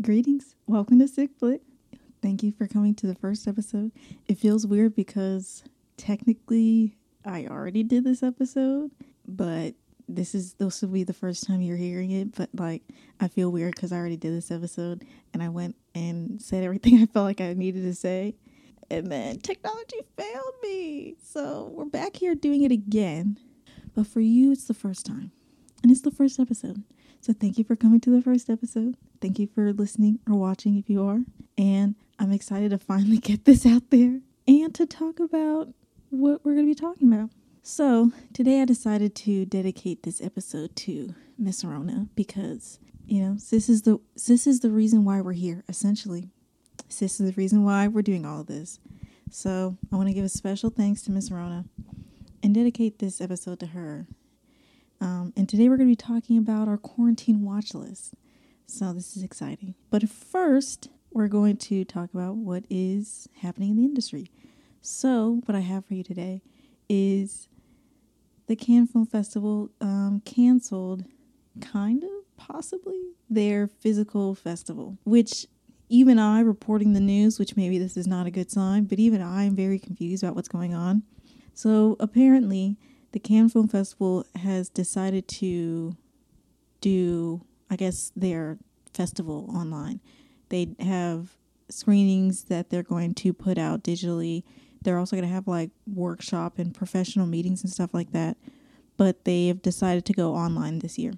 Greetings. Welcome to Sick Flick. Thank you for coming to the first episode. It feels weird because technically I already did this episode, but this is this will be the first time you're hearing it. But like, I feel weird because I already did this episode and I went and said everything I felt like I needed to say, and then technology failed me. So we're back here doing it again. But for you, it's the first time, and it's the first episode. So thank you for coming to the first episode. Thank you for listening or watching if you are. And I'm excited to finally get this out there and to talk about what we're going to be talking about. So, today I decided to dedicate this episode to Miss Rona because, you know, this is the this is the reason why we're here essentially. This is the reason why we're doing all of this. So, I want to give a special thanks to Miss Rona and dedicate this episode to her. Um, and today we're going to be talking about our quarantine watch list. So this is exciting. But first, we're going to talk about what is happening in the industry. So, what I have for you today is the Cannes Film Festival um, canceled, kind of, possibly, their physical festival, which even I, reporting the news, which maybe this is not a good sign, but even I am very confused about what's going on. So, apparently, the Cannes Film Festival has decided to do, I guess, their festival online. They have screenings that they're going to put out digitally. They're also going to have like workshop and professional meetings and stuff like that. But they have decided to go online this year.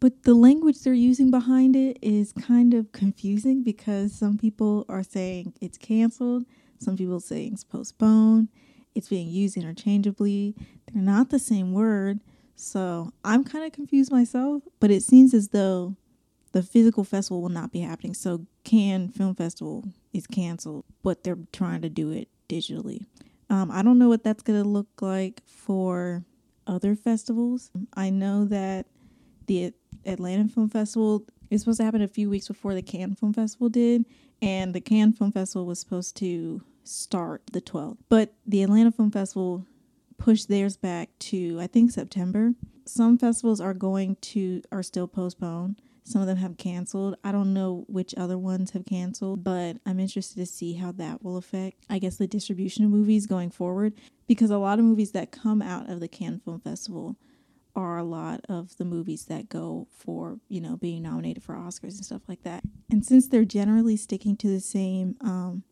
But the language they're using behind it is kind of confusing because some people are saying it's canceled, some people saying it's postponed, it's being used interchangeably. They're not the same word. So I'm kind of confused myself, but it seems as though the physical festival will not be happening. So Cannes Film Festival is canceled, but they're trying to do it digitally. Um, I don't know what that's going to look like for other festivals. I know that the Atlanta Film Festival is supposed to happen a few weeks before the Cannes Film Festival did, and the Cannes Film Festival was supposed to start the 12th. But the Atlanta Film Festival pushed theirs back to I think September. Some festivals are going to are still postponed. Some of them have canceled. I don't know which other ones have canceled, but I'm interested to see how that will affect, I guess, the distribution of movies going forward. Because a lot of movies that come out of the Cannes Film Festival are a lot of the movies that go for, you know, being nominated for Oscars and stuff like that. And since they're generally sticking to the same um,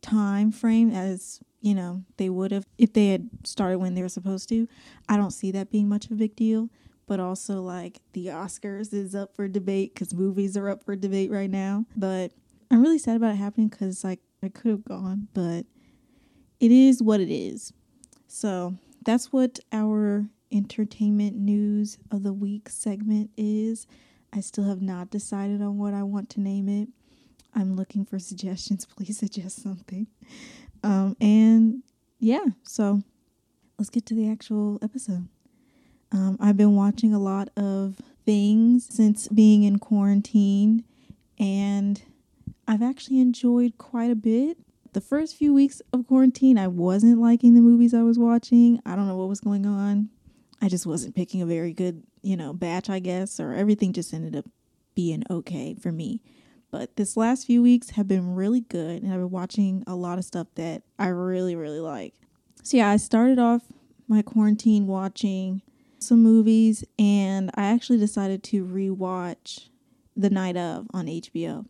time frame as you know they would have if they had started when they were supposed to i don't see that being much of a big deal but also like the Oscars is up for debate because movies are up for debate right now. But I'm really sad about it happening because like I could have gone, but it is what it is. So that's what our entertainment news of the week segment is. I still have not decided on what I want to name it. I'm looking for suggestions. Please suggest something. Um, and yeah, so let's get to the actual episode. Um, I've been watching a lot of things since being in quarantine, and I've actually enjoyed quite a bit. The first few weeks of quarantine, I wasn't liking the movies I was watching. I don't know what was going on. I just wasn't picking a very good, you know, batch, I guess, or everything just ended up being okay for me. But this last few weeks have been really good, and I've been watching a lot of stuff that I really, really like. So, yeah, I started off my quarantine watching some movies, and I actually decided to rewatch The Night of on HBO.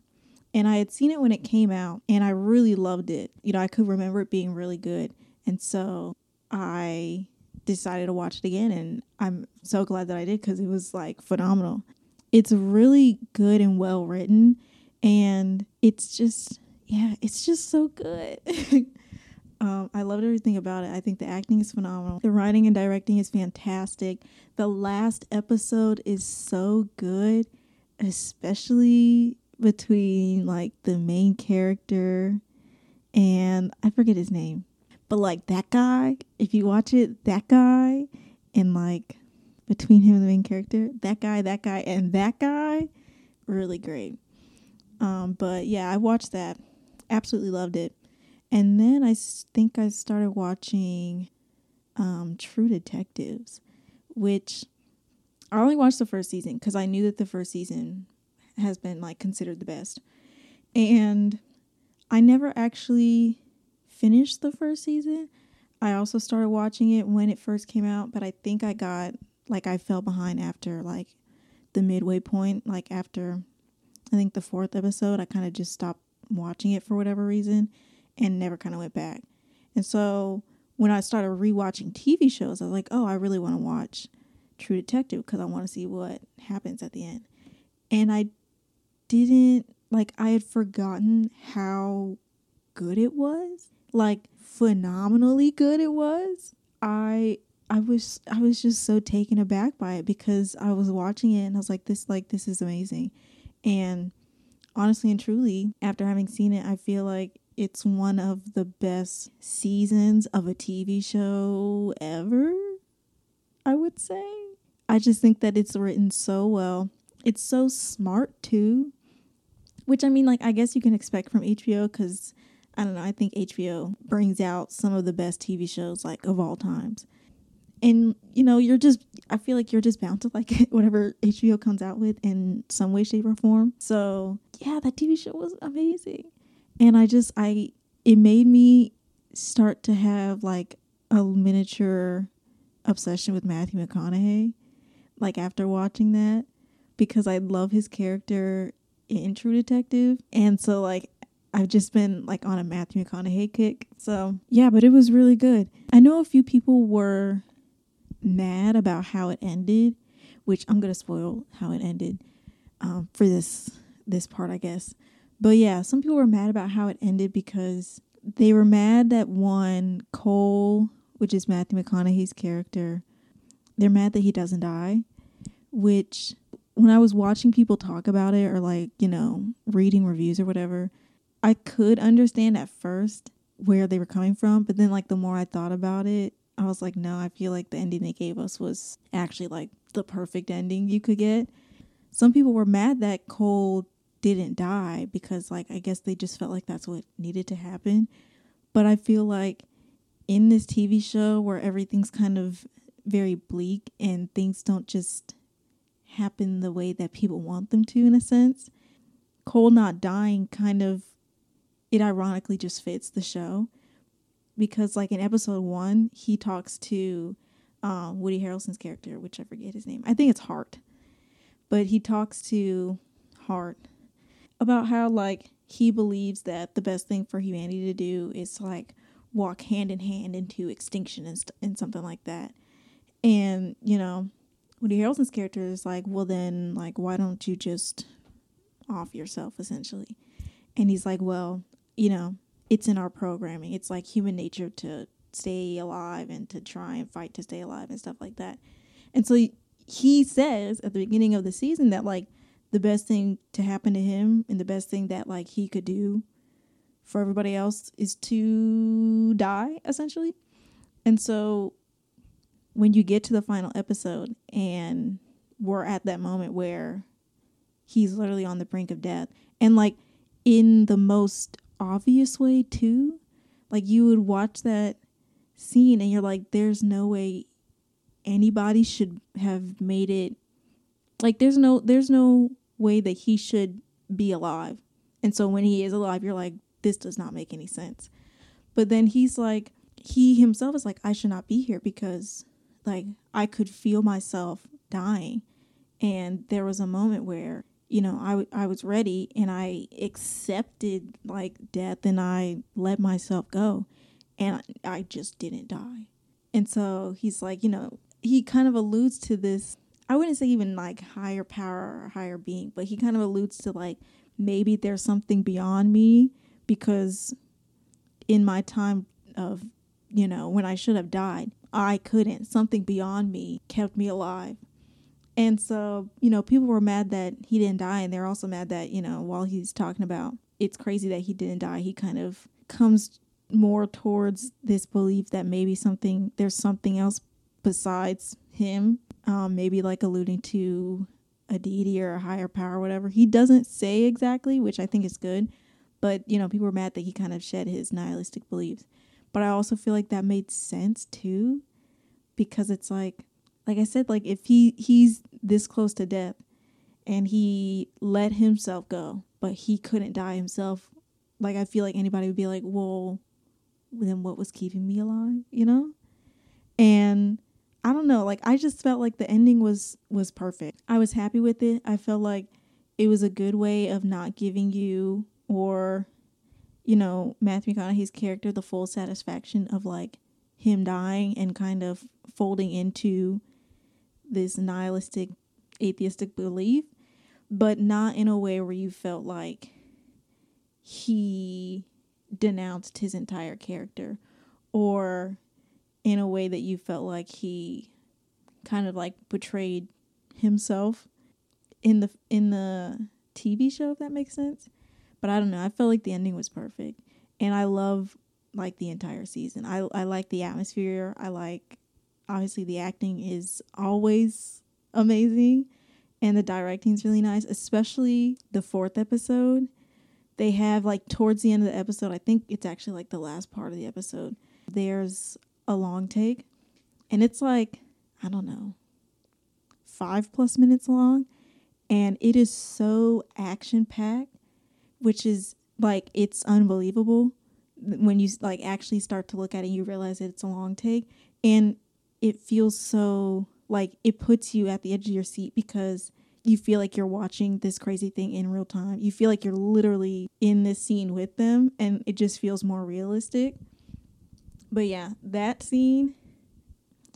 And I had seen it when it came out, and I really loved it. You know, I could remember it being really good. And so I decided to watch it again, and I'm so glad that I did because it was like phenomenal. It's really good and well written, and it's just, yeah, it's just so good. Um, I loved everything about it. I think the acting is phenomenal. The writing and directing is fantastic. The last episode is so good, especially between like the main character and I forget his name. But like that guy, if you watch it, that guy and like between him and the main character, that guy, that guy, and that guy, really great. Um, but yeah, I watched that. Absolutely loved it. And then I think I started watching um, True Detectives, which I only watched the first season because I knew that the first season has been like considered the best. And I never actually finished the first season. I also started watching it when it first came out, but I think I got like I fell behind after like the midway point, like after I think the fourth episode, I kind of just stopped watching it for whatever reason and never kind of went back. And so when I started rewatching TV shows, I was like, oh, I really want to watch True Detective because I want to see what happens at the end. And I didn't, like, I had forgotten how good it was. Like, phenomenally good it was. I I was I was just so taken aback by it because I was watching it and I was like this like this is amazing. And honestly and truly, after having seen it, I feel like it's one of the best seasons of a TV show ever. I would say. I just think that it's written so well. It's so smart too. Which I mean like I guess you can expect from HBO cuz I don't know, I think HBO brings out some of the best TV shows like of all times and you know you're just i feel like you're just bound to like whatever hbo comes out with in some way shape or form so yeah that tv show was amazing and i just i it made me start to have like a miniature obsession with matthew mcconaughey like after watching that because i love his character in true detective and so like I've just been like on a Matthew McConaughey kick. So, yeah, but it was really good. I know a few people were mad about how it ended, which I'm gonna spoil how it ended um, for this this part, I guess. But yeah, some people were mad about how it ended because they were mad that one Cohle, which is Matthew McConaughey's character, they're mad that he doesn't die. Which, when I was watching people talk about it or like you know reading reviews or whatever, I could understand at first where they were coming from, but then like the more I thought about it, I was like, no, I feel like the ending they gave us was actually like the perfect ending you could get. Some people were mad that Cohle didn't die because, like, I guess they just felt like that's what needed to happen. But I feel like in this TV show where everything's kind of very bleak and things don't just happen the way that people want them to, in a sense, Cohle not dying kind of, it ironically just fits the show because like in episode one, he talks to um, Woody Harrelson's character, which I forget his name. I think it's Hart, but he talks to Hart about how like he believes that the best thing for humanity to do is to like walk hand in hand into extinction and, st- and something like that. And you know, Woody Harrelson's character is like, well then, like, why don't you just off yourself essentially? And he's like, well, you know, it's in our programming. It's like human nature to stay alive and to try and fight to stay alive and stuff like that. And so he, says at the beginning of the season that like the best thing to happen to him and the best thing that like he could do for everybody else is to die essentially. And so when you get to the final episode and we're at that moment where he's literally on the brink of death and like in the most obvious way too. Like you would watch that scene and you're like, there's no way anybody should have made it like there's no there's no way that he should be alive. And so when he is alive, you're like, this does not make any sense. But then he's like, he himself is like, I should not be here because like I could feel myself dying. And there was a moment where you know, I, I was ready and I accepted like death and I let myself go and I just didn't die. And so he's like, you know, he kind of alludes to this, I wouldn't say even like higher power or higher being, but he kind of alludes to like maybe there's something beyond me because in my time of, you know, when I should have died, I couldn't. Something beyond me kept me alive. And so, you know, people were mad that he didn't die. And they're also mad that, you know, while he's talking about it's crazy that he didn't die, he kind of comes more towards this belief that maybe something, there's something else besides him. Um, maybe like alluding to a deity or a higher power whatever. He doesn't say exactly, which I think is good. But, you know, people were mad that he kind of shed his nihilistic beliefs. But I also feel like that made sense too, because it's like, like I said, like if he he's this close to death and he let himself go, but he couldn't die himself. Like I feel like anybody would be like, "Well, then what was keeping me alive?" You know? And I don't know, like I just felt like the ending was was perfect. I was happy with it. I felt like it was a good way of not giving you or you know, Matthew McConaughey's character the full satisfaction of like him dying and kind of folding into this nihilistic atheistic belief, but not in a way where you felt like he denounced his entire character or in a way that you felt like he kind of like betrayed himself in the in the TV show if that makes sense. But I don't know. I felt like the ending was perfect. And I love like the entire season. I I like the atmosphere. I like obviously the acting is always amazing and the directing is really nice, especially the fourth episode. They have like towards the end of the episode, I think it's actually like the last part of the episode. There's a long take and it's like I don't know, 5 plus minutes long and it is so action packed, which is like it's unbelievable when you like actually start to look at it you realize that it's a long take and it feels so like it puts you at the edge of your seat because you feel like you're watching this crazy thing in real time. You feel like you're literally in this scene with them and it just feels more realistic. But yeah, that scene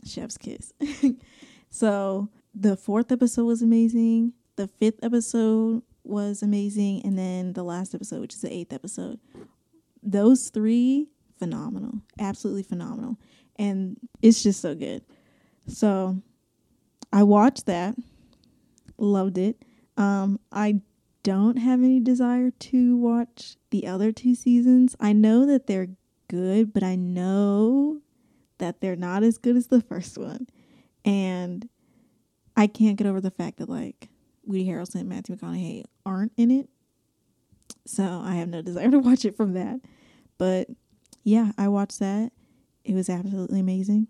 chef's kiss. so, the fourth episode was amazing. The fifth episode was amazing and then the last episode, which is the eighth episode. Those three phenomenal. Absolutely phenomenal. And it's just so good. So, I watched that, loved it. Um, I don't have any desire to watch the other two seasons. I know that they're good, but I know that they're not as good as the first one. And I can't get over the fact that like Woody Harrelson and Matthew McConaughey aren't in it. So I have no desire to watch it from that. But yeah, I watched that. It was absolutely amazing.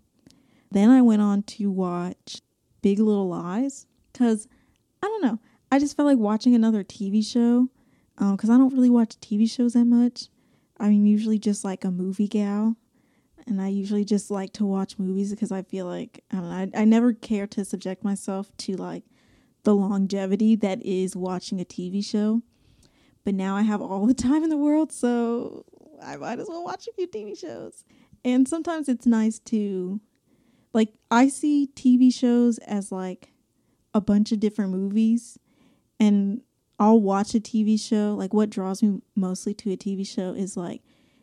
Then I went on to watch Big Little Lies because I don't know. I just felt like watching another TV show because um, I don't really watch TV shows that much. I'm usually just like a movie gal, and I usually just like to watch movies because I feel like I don't know. I, I never care to subject myself to like the longevity that is watching a TV show. But now I have all the time in the world, so I might as well watch a few TV shows. And sometimes it's nice to like I see TV shows as like a bunch of different movies and I'll watch a TV show. Like what draws me mostly to a TV show is like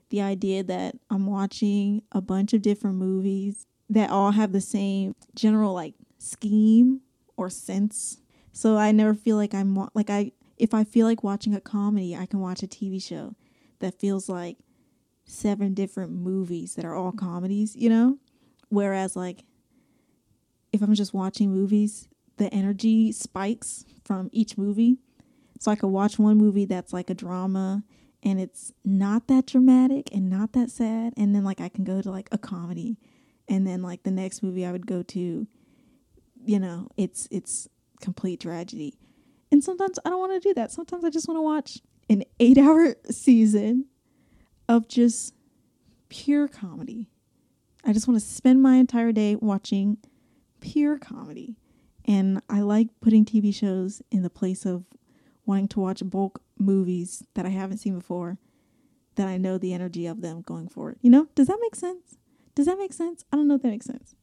the idea that I'm watching a bunch of different movies that all have the same general like scheme or sense. So I never feel like I'm like I if I feel like watching a comedy, I can watch a TV show that feels like seven different movies that are all comedies, you know? Whereas like if I'm just watching movies, the energy spikes from each movie. So I could watch one movie that's like a drama and it's not that dramatic and not that sad and then like I can go to like a comedy and then like the next movie I would go to you know, it's it's complete tragedy. And sometimes I don't want to do that. Sometimes I just want to watch an 8-hour season of just pure comedy. I just want to spend my entire day watching pure comedy. And I like putting TV shows in the place of wanting to watch bulk movies that I haven't seen before, that I know the energy of them going forward. You know, does that make sense? Does that make sense? I don't know if that makes sense.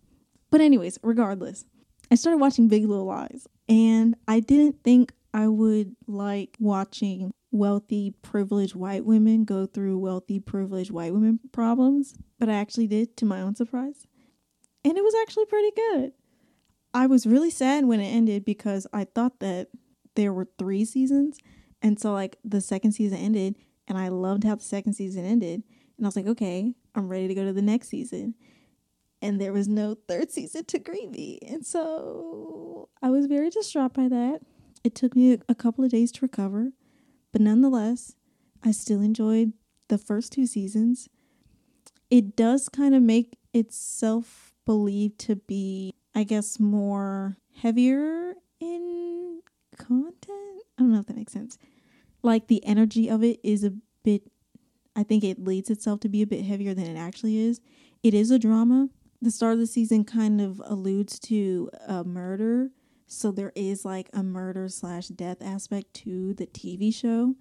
But, anyways, regardless, I started watching Big Little Lies, and I didn't think I would like watching wealthy, privileged white women go through wealthy, privileged white women problems, but I actually did to my own surprise. And it was actually pretty good. I was really sad when it ended because I thought that there were three seasons. And so, like, the second season ended, and I loved how the second season ended. And I was like, okay, I'm ready to go to the next season. And there was no third season to greet me. And so I was very distraught by that. It took me a couple of days to recover. But nonetheless, I still enjoyed the first two seasons. It does kind of make itself believed to be I guess, more heavier in content. I don't know if that makes sense. Like the energy of it is a bit I think it leads itself to be a bit heavier than it actually is. It is a drama. The start of the season kind of alludes to a murder, so there is like a murder slash death aspect to the TV show,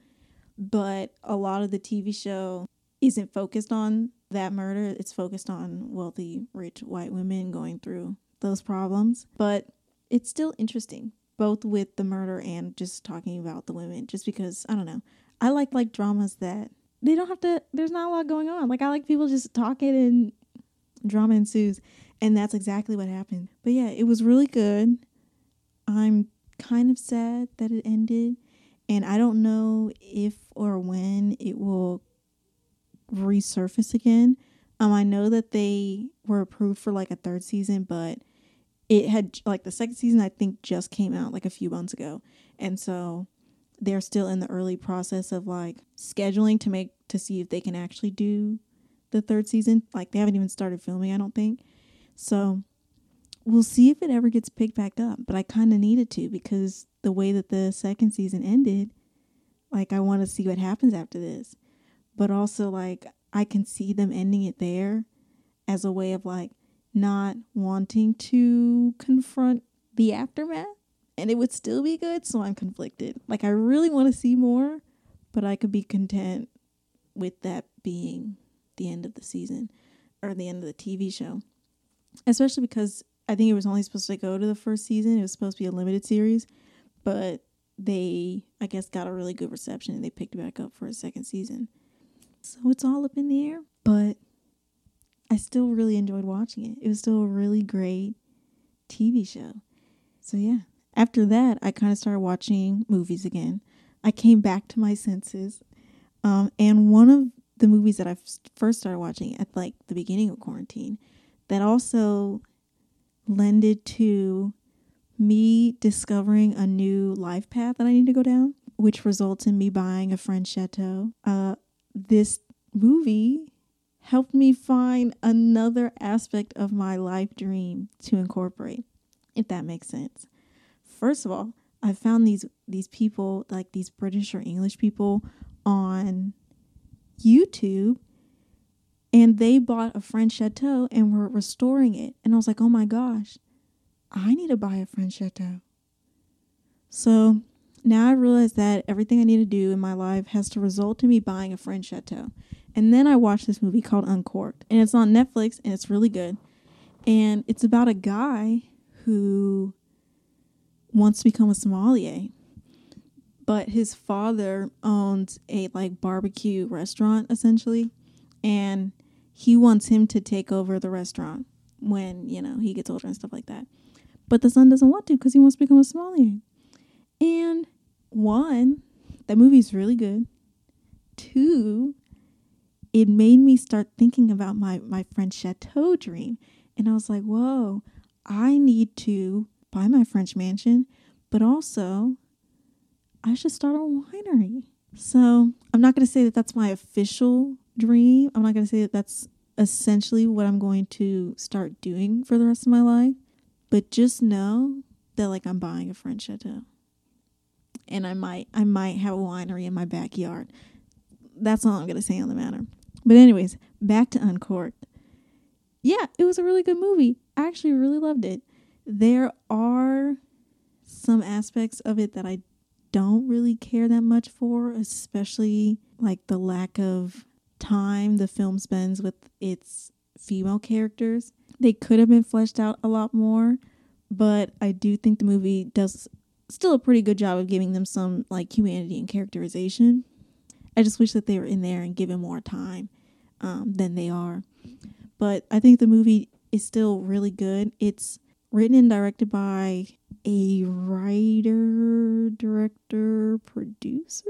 but a lot of the TV show isn't focused on that murder. It's focused on wealthy, rich white women going through those problems. But it's still interesting, both with the murder and just talking about the women, just because I don't know. I like like dramas that they don't have to there's not a lot going on. Like I like people just talking and drama ensues. And that's exactly what happened. But yeah, it was really good. I'm kind of sad that it ended. And I don't know if or when it will resurface again. Um, I know that they were approved for like a third season, but it had like the second season I think just came out like a few months ago. And so they're still in the early process of like scheduling to make to see if they can actually do the third season. Like they haven't even started filming, I don't think. So we'll see if it ever gets picked back up. But I kind of needed to because the way that the second season ended, like I want to see what happens after this. But also like I can see them ending it there as a way of like not wanting to confront the aftermath and it would still be good so i'm conflicted like i really want to see more but i could be content with that being the end of the season or the end of the tv show especially because i think it was only supposed to go to the first season it was supposed to be a limited series but they i guess got a really good reception and they picked it back up for a second season so it's all up in the air but I still really enjoyed watching it. It was still a really great TV show. So yeah, after that, I kind of started watching movies again. I came back to my senses. Um, and one of the movies that I first started watching at like the beginning of quarantine that also lended to me discovering a new life path that I need to go down, which results in me buying a French chateau. Uh, this movie helped me find another aspect of my life dream to incorporate, if that makes sense. First of all, I found these these people, like these British or English people on YouTube and they bought a French chateau and were restoring it. And I was like, oh my gosh, I need to buy a French chateau. So now I realize that everything I need to do in my life has to result in me buying a French chateau. And then I watched this movie called Uncorked, and it's on Netflix, and it's really good. And it's about a guy who wants to become a sommelier, but his father owns a like barbecue restaurant essentially, and he wants him to take over the restaurant when you know he gets older and stuff like that. But the son doesn't want to because he wants to become a sommelier. And one, that movie's really good. Two, it made me start thinking about my my French chateau dream, and I was like, whoa, I need to buy my French mansion, but also I should start a winery. So I'm not going to say that that's my official dream. I'm not going to say that that's essentially what I'm going to start doing for the rest of my life. But just know that like I'm buying a French chateau. And I might I might have a winery in my backyard. That's all I'm gonna say on the matter. But anyways, back to Uncorked. Yeah, it was a really good movie. I actually really loved it. There are some aspects of it that I don't really care that much for, especially like the lack of time the film spends with its female characters. They could have been fleshed out a lot more, but I do think the movie does still a pretty good job of giving them some like humanity and characterization. I just wish that they were in there and given more time um, than they are. But I think the movie is still really good. It's written and directed by a writer, director, producer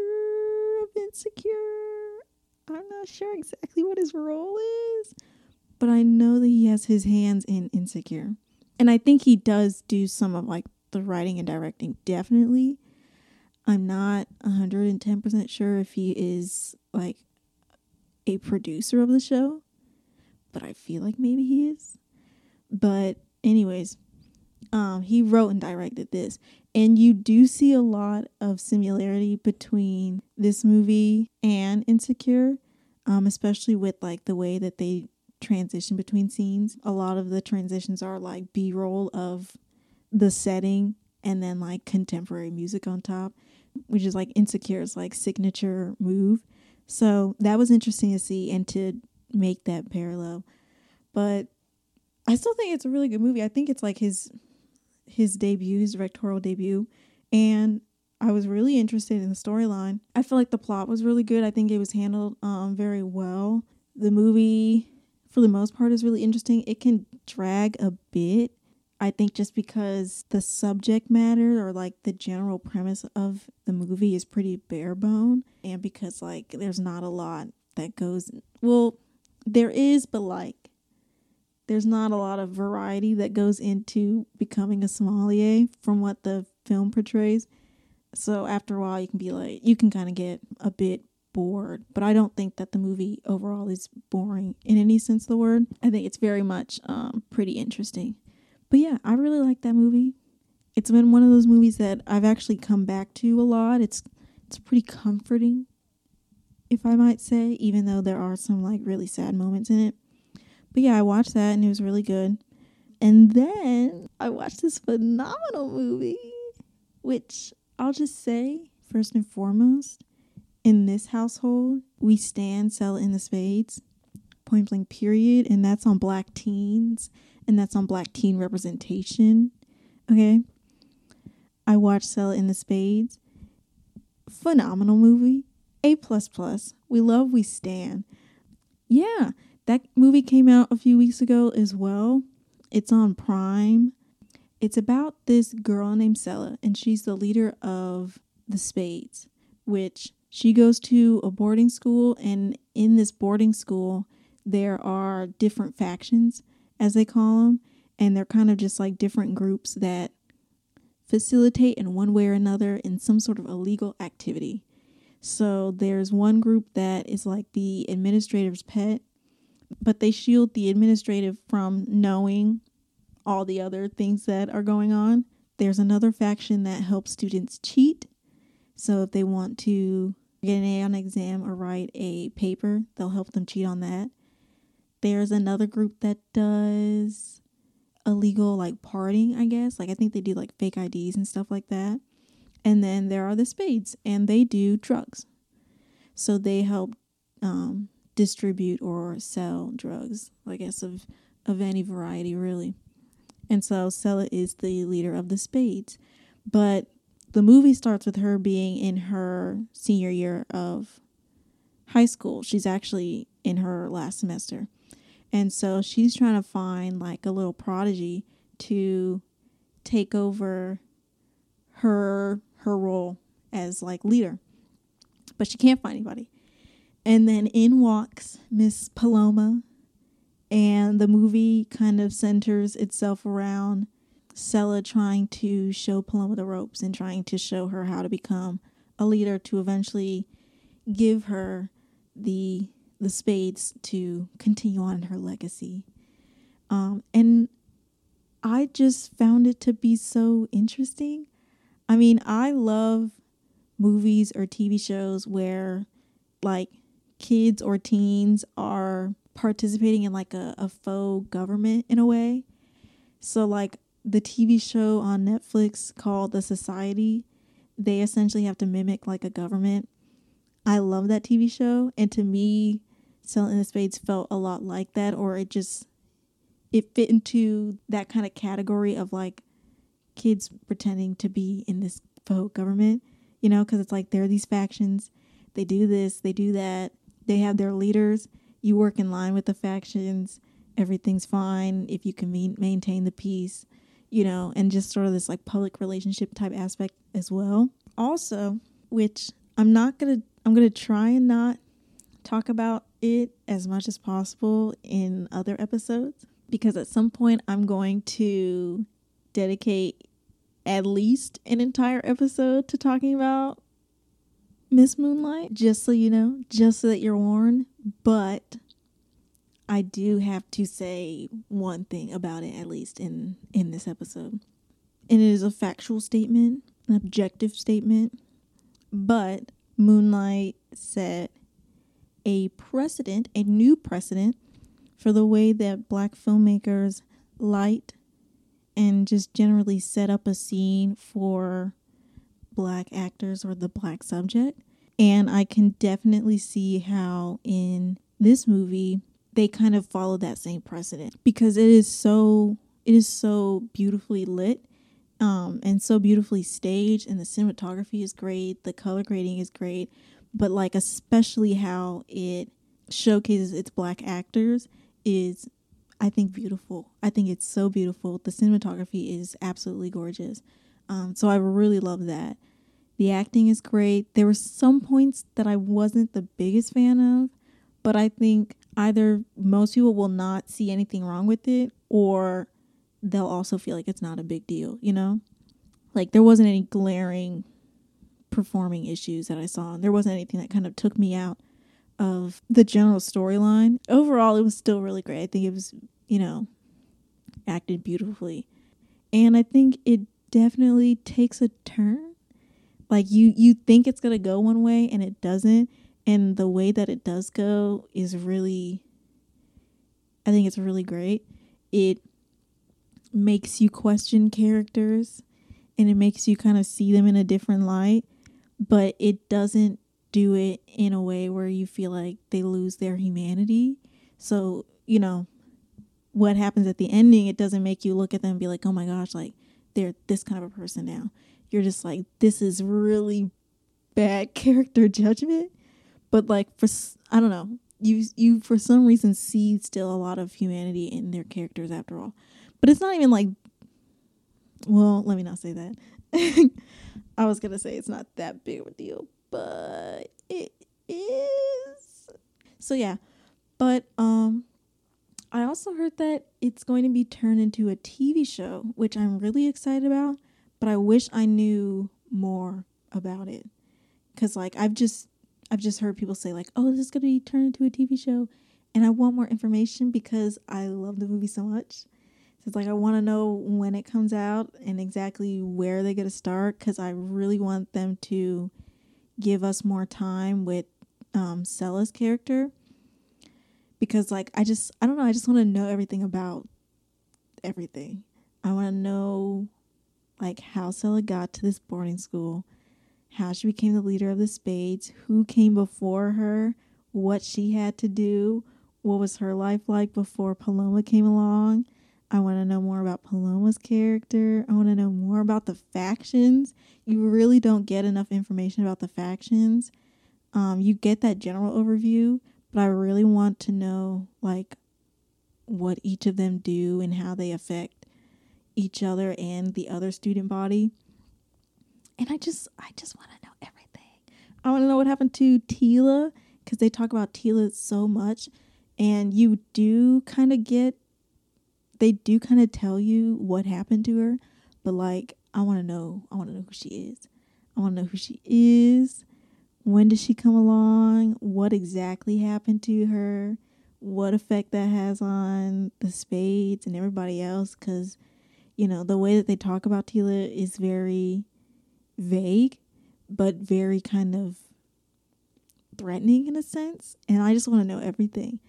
of Insecure. I'm not sure exactly what his role is, but I know that he has his hands in Insecure. And I think he does do some of like the writing and directing, definitely. I'm not 110% sure if he is like a producer of the show, but I feel like maybe he is. But, anyways, Um, he wrote and directed this, and you do see a lot of similarity between this movie and Insecure, um, especially with like the way that they transition between scenes. A lot of the transitions are like B roll of the setting and then like contemporary music on top, which is like Insecure's like signature move. So that was interesting to see and to make that parallel. But I still think it's a really good movie. I think it's like his his debut, his directorial debut, and I was really interested in the storyline. I feel like the plot was really good. I think it was handled um, very well. The movie, for the most part, is really interesting. It can drag a bit. I think just because the subject matter or like the general premise of the movie is pretty bare bone, and because like there's not a lot that goes well, there is, but like there's not a lot of variety that goes into becoming a sommelier from what the film portrays. So after a while, you can be like, you can kind of get a bit bored. But I don't think that the movie overall is boring in any sense of the word. I think it's very much um, pretty interesting. But yeah, I really like that movie. It's been one of those movies that I've actually come back to a lot. It's it's pretty comforting, if I might say, even though there are some like really sad moments in it. But yeah, I watched that and it was really good. And then I watched this phenomenal movie, which I'll just say, first and foremost, in this household, we stand Selah and the Spades, point blank period. And that's on black teens and that's on black teen representation. Okay. I watched Selah and the Spades. Phenomenal movie. A plus plus. We love, we stand. Yeah, that movie came out a few weeks ago as well. It's on Prime. It's about this girl named Selah, and she's the leader of the Spades, which she goes to a boarding school. And in this boarding school, there are different factions, as they call them, and they're kind of just like different groups that facilitate in one way or another in some sort of illegal activity. So there's one group that is like the administrator's pet, but they shield the administrative from knowing all the other things that are going on. There's another faction that helps students cheat. So if they want to get an A on an exam or write a paper, they'll help them cheat on that. There's another group that does illegal like partying, I guess. Like I think they do like fake IDs and stuff like that. And then there are the spades and they do drugs. So they help um, distribute or sell drugs, I guess of of any variety really. And so Selah is the leader of the Spades. But the movie starts with her being in her senior year of high school. She's actually in her last semester. And so she's trying to find like a little prodigy to take over her her role as like leader. But she can't find anybody. And then in walks Miss Paloma, and the movie kind of centers itself around Selah trying to show Paloma the ropes and trying to show her how to become a leader to eventually give her the the spades to continue on her legacy. Um, and I just found it to be so interesting. I mean, I love movies or TV shows where like kids or teens are participating in like a, a faux government in a way. So like the TV show on Netflix called The Society, they essentially have to mimic like a government. I love that TV show and to me Selah and the Spades felt a lot like that or it just it fit into that kind of category of like kids pretending to be in this faux government, you know, because it's like there are these factions, they do this, they do that, they have their leaders. You work in line with the factions. Everything's fine if you can maintain the peace, you know, and just sort of this like public relationship type aspect as well. Also, which I'm not going to, I'm going to try and not talk about it as much as possible in other episodes because at some point I'm going to dedicate at least an entire episode to talking about Miss Moonlight, just so you know, just so that you're warned. But I do have to say one thing about it, at least in in this episode. and it is a factual statement, an objective statement. But Moonlight set a precedent, a new precedent for the way that black filmmakers light and just generally set up a scene for black actors or the black subject. And I can definitely see how in this movie they kind of follow that same precedent because it is so it is so beautifully lit um, and so beautifully staged and the cinematography is great the color grading is great but like especially how it showcases its black actors is I think beautiful. I think it's so beautiful. The cinematography is absolutely gorgeous. Um, so I really love that. The acting is great. There were some points that I wasn't the biggest fan of, but I think either most people will not see anything wrong with it or they'll also feel like it's not a big deal, you know? Like there wasn't any glaring performing issues that I saw. And there wasn't anything that kind of took me out of the general storyline. Overall, it was still really great. I think it was, you know, acted beautifully. And I think it definitely takes a turn. Like you you think it's going to go one way and it doesn't, and the way that it does go is really I think it's really great. It makes you question characters and it makes you kind of see them in a different light, but it doesn't do it in a way where you feel like they lose their humanity. So, you know, what happens at the ending, it doesn't make you look at them and be like, oh my gosh, like they're this kind of a person now. You're just like, this is really bad character judgment. But like, for, I don't know, you, you for some reason see still a lot of humanity in their characters after all. But it's not even like, well, let me not say that. I was to say it's not that big of a deal, but it is. So yeah, but um I also heard that it's going to be turned into a TV show, which I'm really excited about, but I wish I knew more about it. Cuz like I've just I've just heard people say like, "Oh, this is going to be turned into a TV show." And I want more information because I love the movie so much. So it's like I want to know when it comes out and exactly where they're going to start cuz I really want them to give us more time with um character because like I just I don't know I just want to know everything about everything. I want to know like how Selah got to this boarding school, how she became the leader of the Spades, who came before her, what she had to do, what was her life like before Paloma came along. I want to know more about Paloma's character. I want to know more about the factions. You really don't get enough information about the factions. Um, you get that general overview, but I really want to know like what each of them do and how they affect each other and the other student body. And I just I just want to know everything. I want to know what happened to Tila because they talk about Tila so much, and you do kind of get they do kind of tell you what happened to her, but like I want to know, I want to know who she is. I want to know who she is. When did she come along? What exactly happened to her? What effect that has on the spades and everybody else cuz you know, the way that they talk about Tila is very vague, but very kind of threatening in a sense, and I just want to know everything.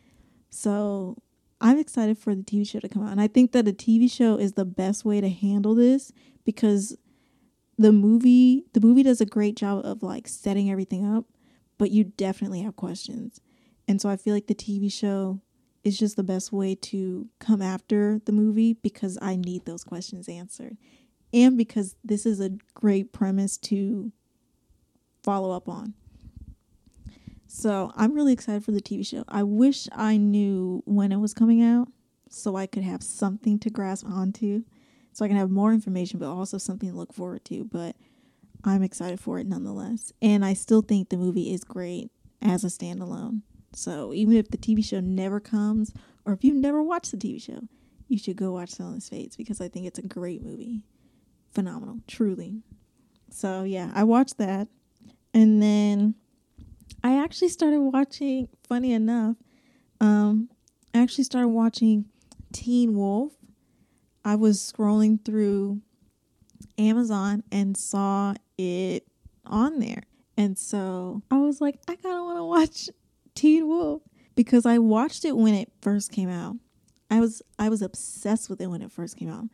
So, I'm excited for the TV show to come out. And I think that a TV show is the best way to handle this because the movie the movie does a great job of like setting everything up, but you definitely have questions. And so I feel like the TV show is just the best way to come after the movie because I need those questions answered. And because this is a great premise to follow up on. So I'm really excited for the TV show. I wish I knew when it was coming out so I could have something to grasp onto, so I can have more information, but also something to look forward to. But I'm excited for it nonetheless. And I still think the movie is great as a standalone. So even if the TV show never comes, or if you've never watched the TV show, you should go watch Selah and Spades because I think it's a great movie. Phenomenal, truly. So yeah, I watched that. And then I actually started watching, funny enough, um, I actually started watching Teen Wolf. I was scrolling through Amazon and saw it on there. And so I was like, I kind of want to watch Teen Wolf because I watched it when it first came out. I was I was obsessed with it when it first came out.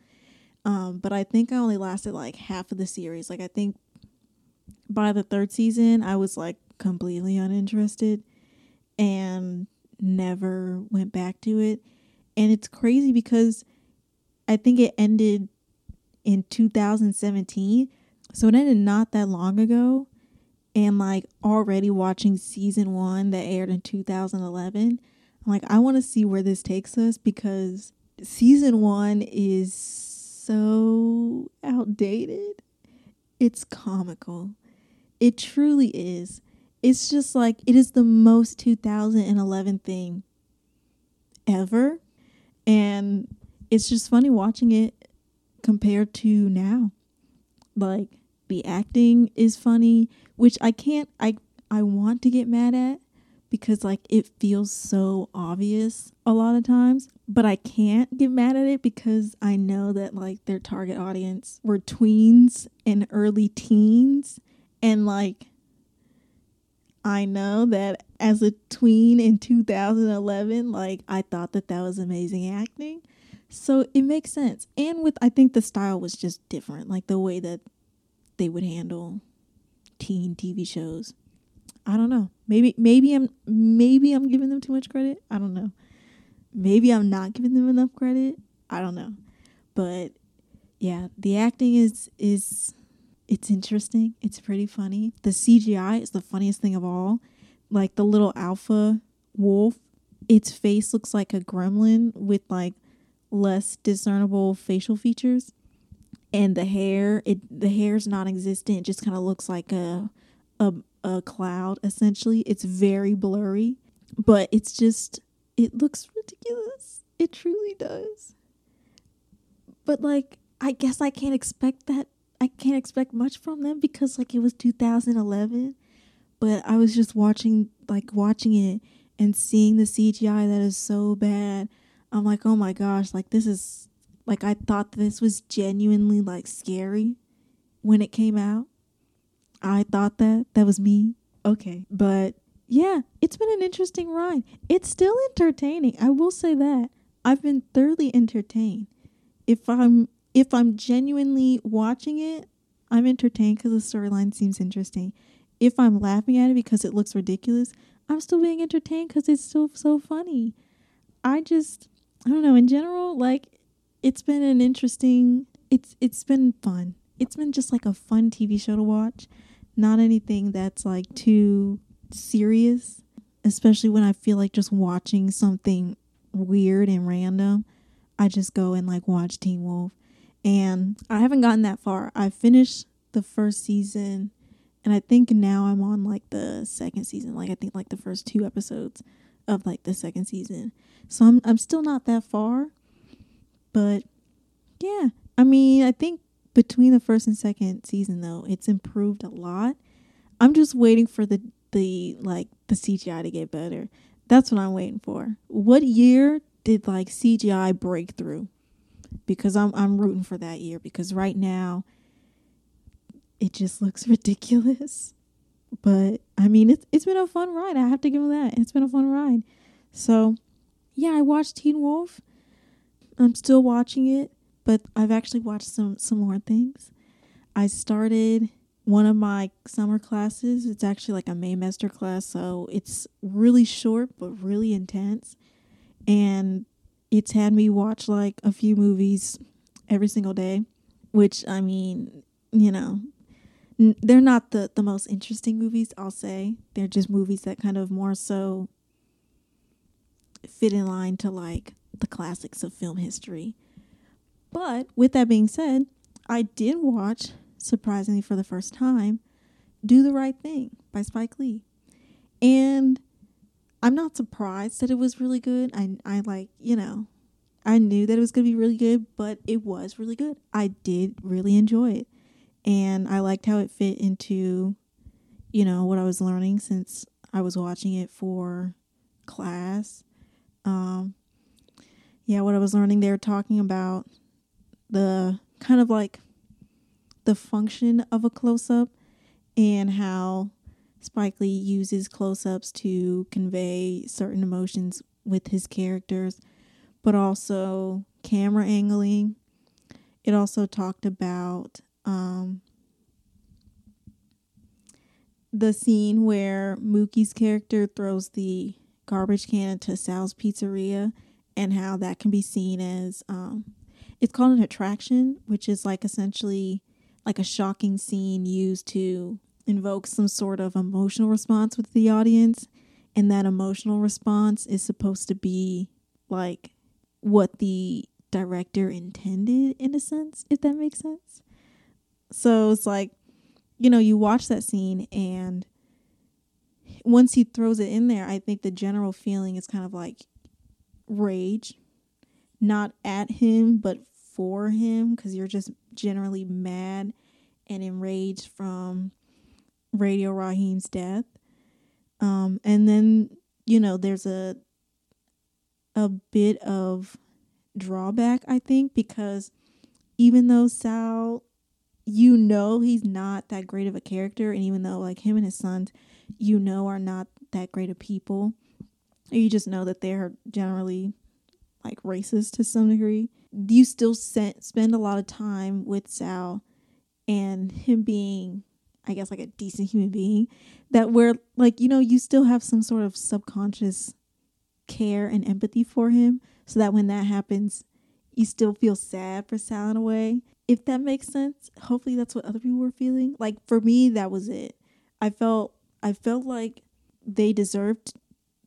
Um, but I think I only lasted like half of the series. Like I think by the third season, I was like completely uninterested and never went back to it. And it's crazy because I think it ended in 2017. So it ended not that long ago. And like already watching season one that aired in 2011, I'm like, I want to see where this takes us because season one is so outdated. It's comical. It truly is. It's just like, it is the most 2011 thing ever. And it's just funny watching it compared to now. Like, the acting is funny, which I can't, I, I want to get mad at because like it feels so obvious a lot of times but i can't get mad at it because i know that like their target audience were tweens and early teens and like i know that as a tween in 2011 like i thought that that was amazing acting so it makes sense and with i think the style was just different like the way that they would handle teen tv shows I don't know. Maybe maybe I'm maybe I'm giving them too much credit. I don't know. Maybe I'm not giving them enough credit. I don't know. But yeah, the acting is is it's interesting. It's pretty funny. The CGI is the funniest thing of all. Like the little alpha wolf, its face looks like a gremlin with like less discernible facial features. And the hair, it the hair's non-existent. It just kind of looks like a a a cloud essentially. It's very blurry, but it's just it looks ridiculous. It truly does. But like I guess I can't expect that I can't expect much from them because like it was 2011, but I was just watching like watching it and seeing the CGI that is so bad. I'm like, "Oh my gosh, like this is like I thought this was genuinely like scary when it came out I thought that that was me. Okay, but yeah, it's been an interesting ride. It's still entertaining. I will say that. I've been thoroughly entertained. If I'm if I'm genuinely watching it, I'm entertained cuz the storyline seems interesting. If I'm laughing at it because it looks ridiculous, I'm still being entertained cuz it's still so funny. I just I don't know, in general, like it's been an interesting it's it's been fun. It's been just like a fun TV show to watch not anything that's like too serious, especially when I feel like just watching something weird and random. I just go and like watch Teen Wolf. And I haven't gotten that far. I finished the first season and I think now I'm on like the second season. Like I think like the first two episodes of like the second season. So I'm I'm still not that far. But yeah, I mean, I think between the first and second season though, it's improved a lot. I'm just waiting for the the like the CGI to get better. That's what I'm waiting for. What year did like CGI break through? Because I'm I'm rooting for that year because right now it just looks ridiculous. But I mean it's it's been a fun ride. I have to give him that. It's been a fun ride. So yeah, I watched Teen Wolf. I'm still watching it but I've actually watched some some more things. I started one of my summer classes. It's actually like a May master class, so it's really short but really intense. And it's had me watch like a few movies every single day, which I mean, you know, they're not the the most interesting movies, I'll say. They're just movies that kind of more so fit in line to like the classics of film history. But with that being said, I did watch, surprisingly for the first time, Do the Right Thing by Spike Lee. And I'm not surprised that it was really good. I I like, you know, I knew that it was going to be really good, but it was really good. I did really enjoy it. And I liked how it fit into you know what I was learning since I was watching it for class. Um yeah, what I was learning they were talking about the kind of like the function of a close up and how Spike Lee uses close ups to convey certain emotions with his characters, but also camera angling. It also talked about um, the scene where Mookie's character throws the garbage can into Sal's pizzeria and how that can be seen as um, it's called an attraction, which is like essentially like a shocking scene used to invoke some sort of emotional response with the audience. And that emotional response is supposed to be like what the director intended in a sense, if that makes sense. So it's like, you know, you watch that scene and once he throws it in there, I think the general feeling is kind of like rage, not at him, but for him, because you're just generally mad and enraged from Radio Raheem's death. Um, and then, you know, there's a a bit of drawback, I think, because even though Sal, you know, he's not that great of a character, and even though like him and his sons, you know, are not that great of people, you just know that they're generally like racist to some degree. You still spend a lot of time with Sal and him being I guess like a decent human being that where like you know you still have some sort of subconscious care and empathy for him so that when that happens you still feel sad for Sal in a way if that makes sense hopefully that's what other people were feeling. Like for me that was it. I felt I felt like they deserved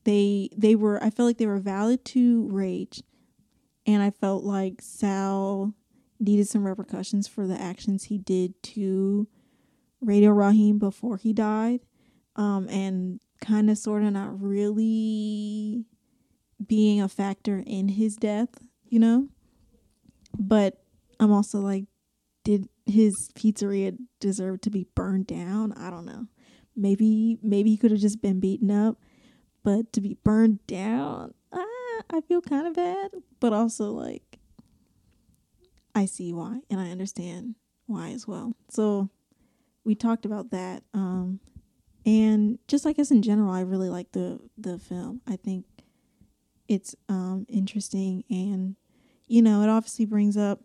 they they were I felt like they were valid to rage. And I felt like Sal needed some repercussions for the actions he did to Radio Raheem before he died, um, and kind of sort of not really being a factor in his death, you know. But I'm also like, did his pizzeria deserve to be burned down? I don't know. Maybe maybe he could have just been beaten up, but to be burned down, ah, I feel kind of bad. But also like, I see why, and I understand why as well. So we talked about that. Um, and just I guess in general, I really like the the film. I think it's um, interesting, and you know, it obviously brings up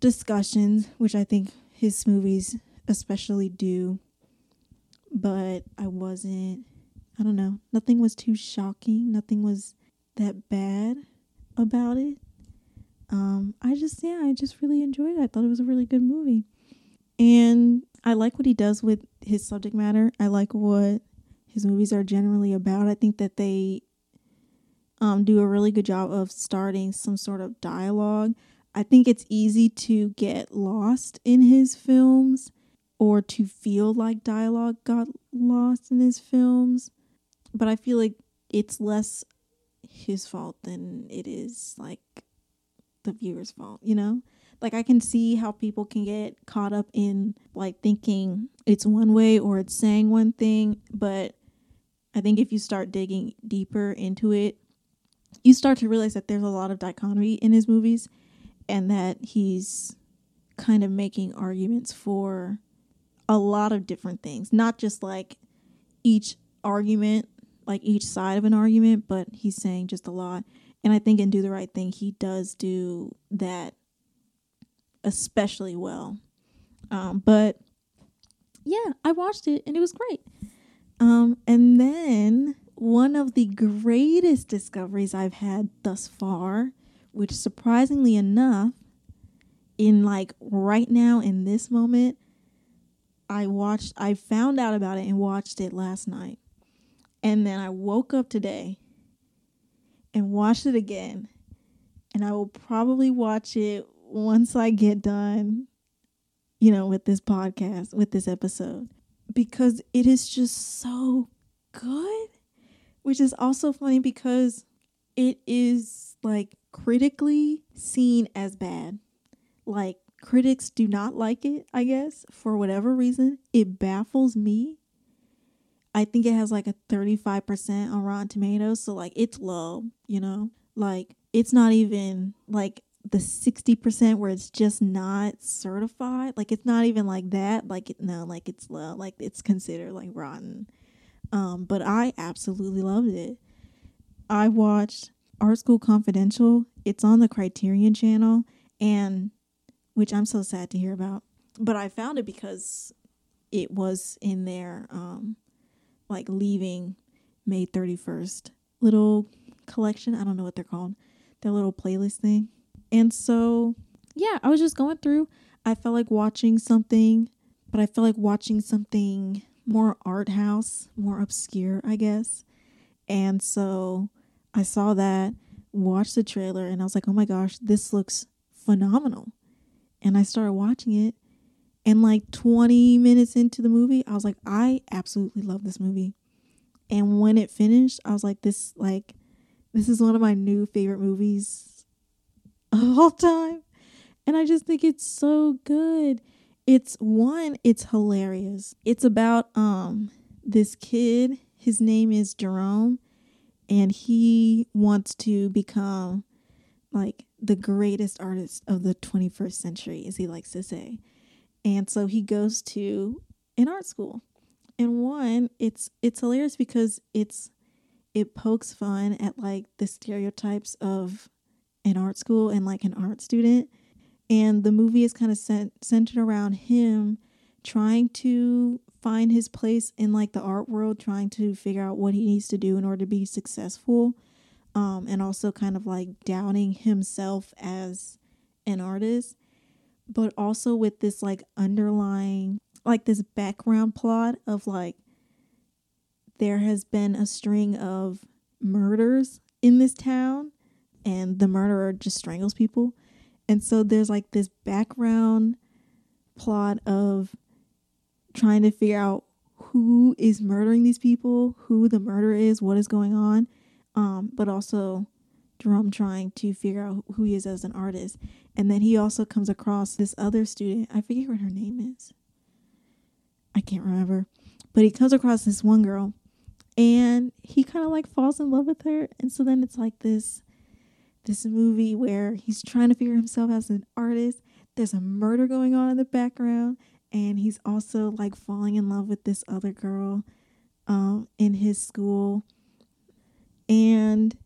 discussions, which I think his movies especially do. But I wasn't. I don't know. Nothing was too shocking. Nothing was that bad about it. Um, I just yeah, I just really enjoyed it. I thought it was a really good movie. And I like what he does with his subject matter. I like what his movies are generally about. I think that they um, do a really good job of starting some sort of dialogue. I think it's easy to get lost in his films or to feel like dialogue got lost in his films. But I feel like it's less his fault than it is like the viewer's fault, you know? like I can see how people can get caught up in like thinking it's one way or it's saying one thing, but I think if you start digging deeper into it, you start to realize that there's a lot of dichotomy in his movies and that he's kind of making arguments for a lot of different things, not just like each argument, like each side of an argument, but he's saying just a lot. And I think in Do the Right Thing, he does do that especially well. Um, but yeah, I watched it and it was great. Um, and then one of the greatest discoveries I've had thus far, which surprisingly enough, in like right now in this moment, I watched, I found out about it and watched it last night. And then I woke up today and watched it again. And I will probably watch it once I get done, you know, with this podcast, with this episode, because it is just so good. Which is also funny because it is like critically seen as bad. Like critics do not like it, I guess, for whatever reason. It baffles me. I think it has like a 35% on Rotten Tomatoes, so like it's low, you know? Like it's not even like the 60% where it's just not certified. Like it's not even like that. Like no, like it's low. Like it's considered like rotten. Um, but I absolutely loved it. I watched Art School Confidential. It's on the Criterion channel and which I'm so sad to hear about. But I found it because it was in their um like leaving May 31st little collection. I don't know what they're called. Their little playlist thing. And so, yeah, I was just going through. I felt like watching something, but I felt like watching something more art house, more obscure, I guess. And so I saw that, watched the trailer, and I was like, oh my gosh, this looks phenomenal. And I started watching it. And like 20 minutes into the movie, I was like, I absolutely love this movie. And when it finished, I was like, this, like, this is one of my new favorite movies of all time. And I just think it's so good. It's one, it's hilarious. It's about um this kid, his name is Jerome, and he wants to become like the greatest artist of the 21st century, as he likes to say. And so he goes to an art school. And one, it's it's hilarious because it's it pokes fun at like the stereotypes of an art school and like an art student. And the movie is kind of cent- centered around him trying to find his place in like the art world, trying to figure out what he needs to do in order to be successful. Um, and also kind of like doubting himself as an artist, but also with this like underlying, like this background plot of like there has been a string of murders in this town and the murderer just strangles people. And so there's like this background plot of trying to figure out who is murdering these people, who the murderer is, what is going on. Um, but also Jerome trying to figure out who he is as an artist. And then he also comes across this other student. I forget what her name is. I can't remember. But he comes across this one girl and he kind of like falls in love with her and so then it's like this this movie where he's trying to figure himself as an artist there's a murder going on in the background and he's also like falling in love with this other girl um in his school. And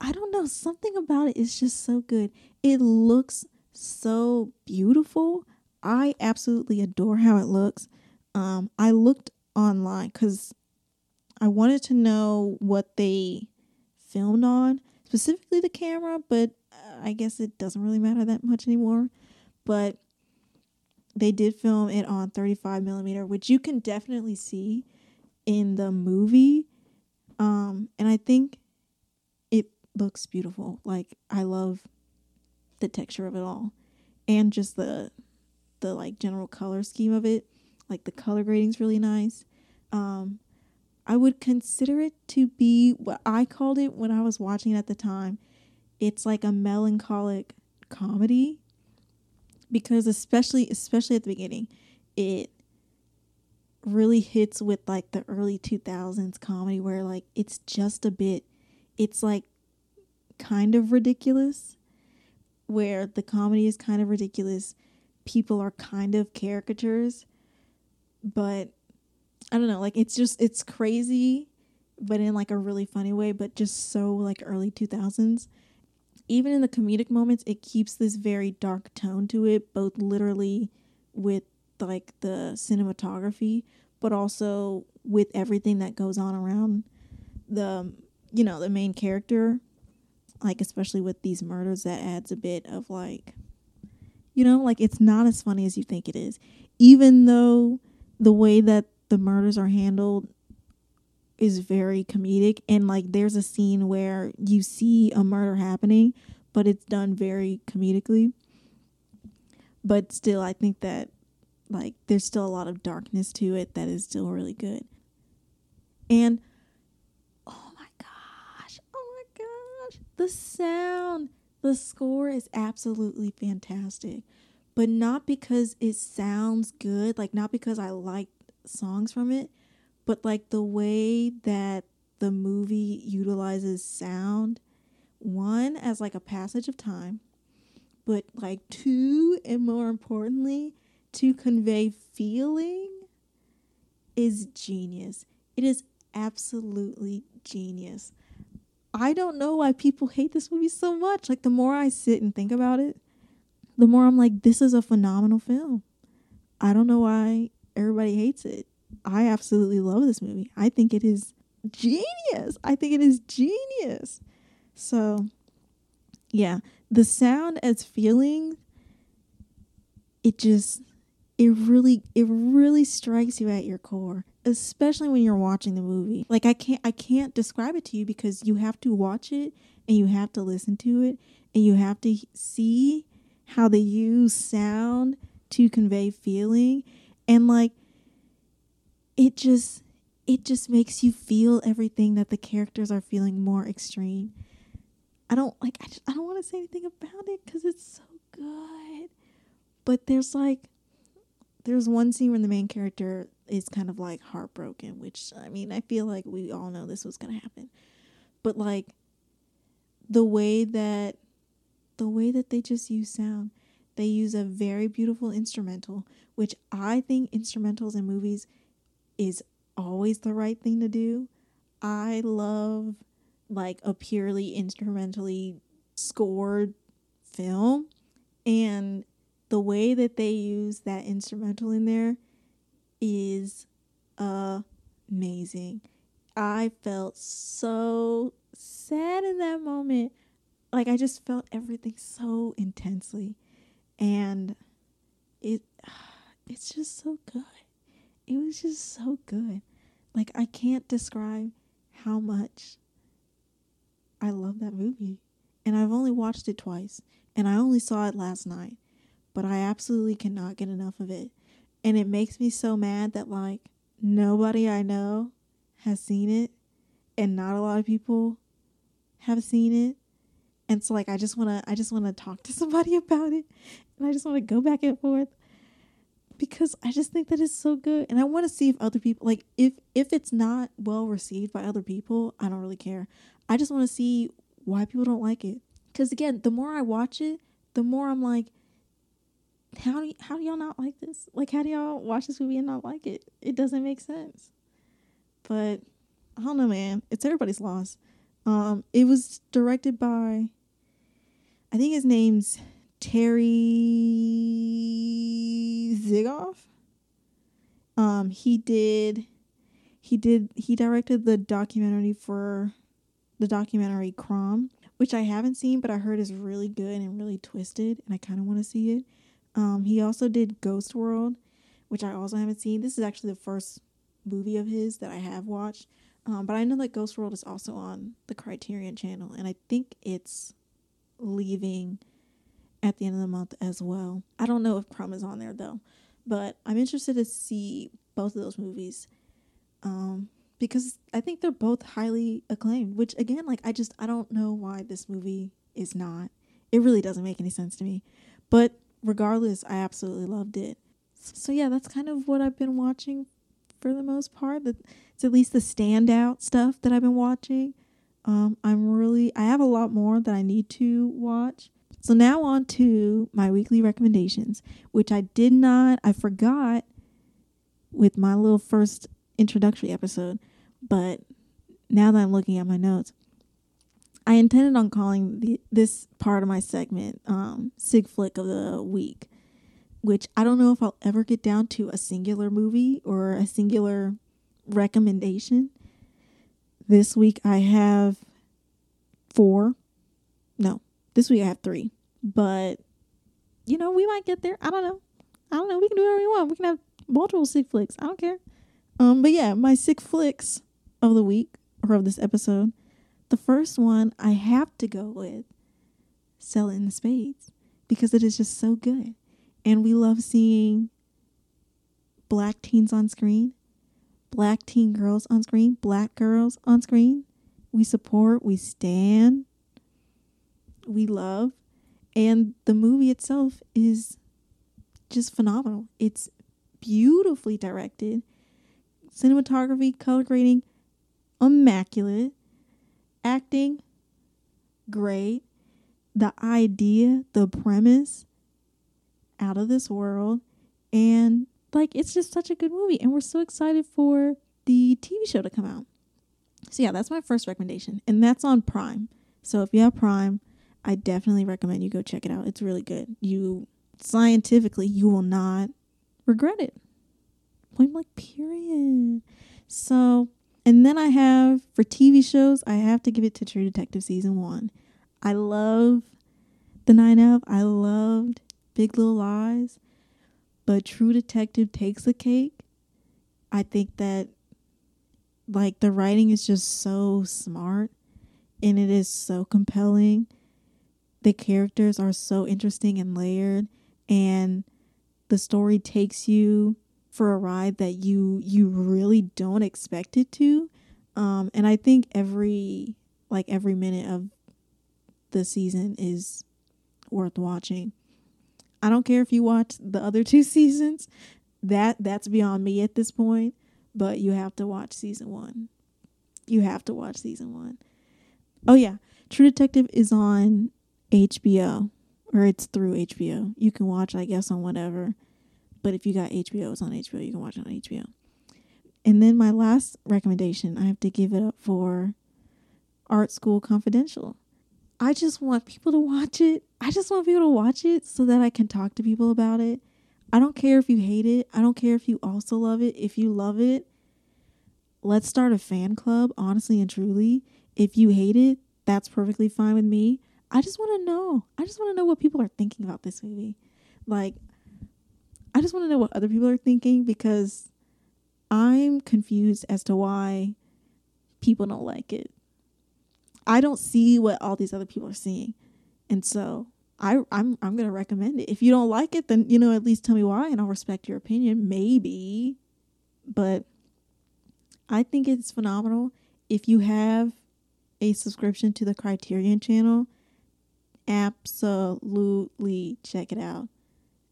i don't know something about it is just so good. It looks so beautiful. I absolutely adore how it looks. Um i looked online because I wanted to know what they filmed on, specifically the camera, but uh, I guess it doesn't really matter that much anymore. But they did film it on 35 millimeter, which you can definitely see in the movie. Um, and I think it looks beautiful. Like I love the texture of it all, and just the the like general color scheme of it. Like the color grading's really nice. Um, I would consider it to be what I called it when I was watching it at the time. It's like a melancholic comedy because especially especially at the beginning, it really hits with like the early 2000s comedy where like it's just a bit it's like kind of ridiculous where the comedy is kind of ridiculous people are kind of caricatures but I don't know, like it's just it's crazy, but in like a really funny way, but just so like early 2000s. Even in the comedic moments, it keeps this very dark tone to it, both literally with like the cinematography, but also with everything that goes on around the you know, the main character. Like especially with these murders that adds a bit of like you know, like it's not as funny as you think it is. Even though the way that the murders are handled is very comedic and like there's a scene where you see a murder happening but it's done very comedically. But still i think that like there's still a lot of darkness to it that is still really good. And oh my gosh oh my gosh the sound the score is absolutely fantastic. But not because it sounds good like not because i like songs from it, but like the way that the movie utilizes sound, one as like a passage of time, but like two and more importantly, to convey feeling is genius. It is absolutely genius. I don't know why people hate this movie so much. Like the more I sit and think about it, the more I'm like, this is a phenomenal film. I don't know why everybody hates it. I absolutely love this movie. I think it is genius. I think it is genius. So, yeah, the sound as feeling, it just, it really, it really strikes you at your core, especially when you're watching the movie. Like I can't, I can't describe it to you because you have to watch it and you have to listen to it and you have to see how they use sound to convey feeling and like it just it just makes you feel everything that the characters are feeling more extreme. I don't like I just I don't want to say anything about it cuz it's so good. But there's like there's one scene where the main character is kind of like heartbroken, which I mean, I feel like we all know this was going to happen. But like the way that the way that they just use sound, they use a very beautiful instrumental, which I think instrumentals in movies is always the right thing to do. I love like a purely instrumentally scored film and the way that they use that instrumental in there is amazing. I felt so sad in that moment. Like I just felt everything so intensely and it it's just so good. It was just so good. Like I can't describe how much I love that movie. And I've only watched it twice and I only saw it last night, but I absolutely cannot get enough of it. And it makes me so mad that like nobody I know has seen it and not a lot of people have seen it. And so like I just want to I just want to talk to somebody about it and I just want to go back and forth because I just think that it's so good and I want to see if other people like if if it's not well received by other people, I don't really care. I just want to see why people don't like it. Cuz again, the more I watch it, the more I'm like how do y- how do y'all not like this? Like how do y'all watch this movie and not like it? It doesn't make sense. But I don't know, man. It's everybody's loss. Um it was directed by I think his name's Terry Zwigoff. Um, he did, he did, he directed the documentary for the documentary Crumb, which I haven't seen, but I heard is really good and really twisted, and I kind of want to see it. Um, he also did Ghost World, which I also haven't seen. This is actually the first movie of his that I have watched. Um, but I know that Ghost World is also on the Criterion channel, and I think it's leaving at the end of the month as well. I don't know if Crumb is on there though, but I'm interested to see both of those movies um, because I think they're both highly acclaimed. Which again, like I just I don't know why this movie is not. It really doesn't make any sense to me. But regardless, I absolutely loved it. So yeah, that's kind of what I've been watching for the most part. That it's at least the standout stuff that I've been watching. Um, I'm really I have a lot more that I need to watch. So now on to my weekly recommendations, which I did not I forgot with my little first introductory episode, but now that I'm looking at my notes, I intended on calling the, this part of my segment um, Sig Flick of the Week, which I don't know if I'll ever get down to a singular movie or a singular recommendation. This week I have four. No, this week I have three. But, you know, we might get there. I don't know. I don't know. We can do whatever we want. We can have multiple sick flicks. I don't care. Um, but yeah, my sick flicks of the week or of this episode. The first one I have to go with Selah and the Spades because it is just so good. And we love seeing black teens on screen, black teen girls on screen, black girls on screen. We support, we stand, we love. And the movie itself is just phenomenal. It's beautifully directed, cinematography, color grading, immaculate, acting, great. the idea, the premise out of this world. And like, it's just such a good movie. And we're so excited for the TV show to come out. So, yeah, that's my first recommendation. And that's on Prime. So, if you have Prime, I definitely recommend you go check it out. It's really good. You scientifically, you will not regret it. Point blank, period. So, and then I have for TV shows, I have to give it to True Detective season one. I love The Night Of. I loved Big Little Lies, but True Detective takes the cake. I think that like the writing is just so smart and it is so compelling. The characters are so interesting and layered and the story takes you for a ride that you you really don't expect it to. Um and I think every like every minute of the season is worth watching. I don't care if you watch the other two seasons. That that's beyond me at this point, but you have to watch season 1. You have to watch season 1. Oh yeah, True Detective is on HBO or it's through HBO. You can watch I guess on whatever. But if you got HBO, it's on HBO. You can watch it on HBO. And then my last recommendation, I have to give it up for Art School Confidential. I just want people to watch it. I just want people to watch it so that I can talk to people about it. I don't care if you hate it. I don't care if you also love it. If you love it, let's start a fan club, honestly and truly. If you hate it, that's perfectly fine with me. I just want to know. I just want to know what people are thinking about this movie. Like, I just want to know what other people are thinking because I'm confused as to why people don't like it. I don't see what all these other people are seeing. And so I I'm I'm going to recommend it. If you don't like it then you know at least tell me why and I'll respect your opinion maybe. But I think it's phenomenal if you have a subscription to the Criterion channel. Absolutely check it out.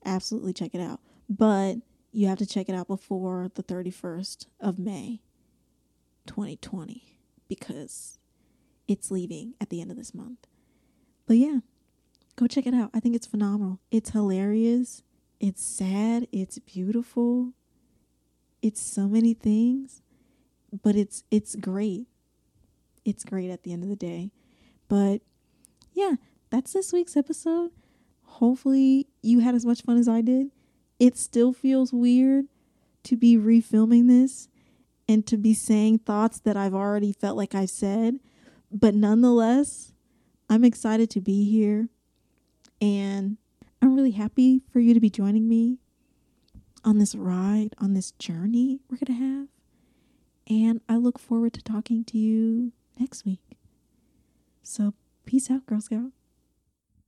Absolutely check it out. But you have to check it out before the 31st of May 2020 because it's leaving at the end of this month. But yeah, go check it out. I think it's phenomenal. It's hilarious. It's sad. It's beautiful. It's so many things, but it's it's great. It's great at the end of the day. But yeah, that's this week's episode. Hopefully you had as much fun as I did. It still feels weird to be refilming this and to be saying thoughts that I've already felt like I've said but nonetheless, I'm excited to be here and I'm really happy for you to be joining me on this ride, on this journey we're going to have. And I look forward to talking to you next week. So, peace out, Girl Scout.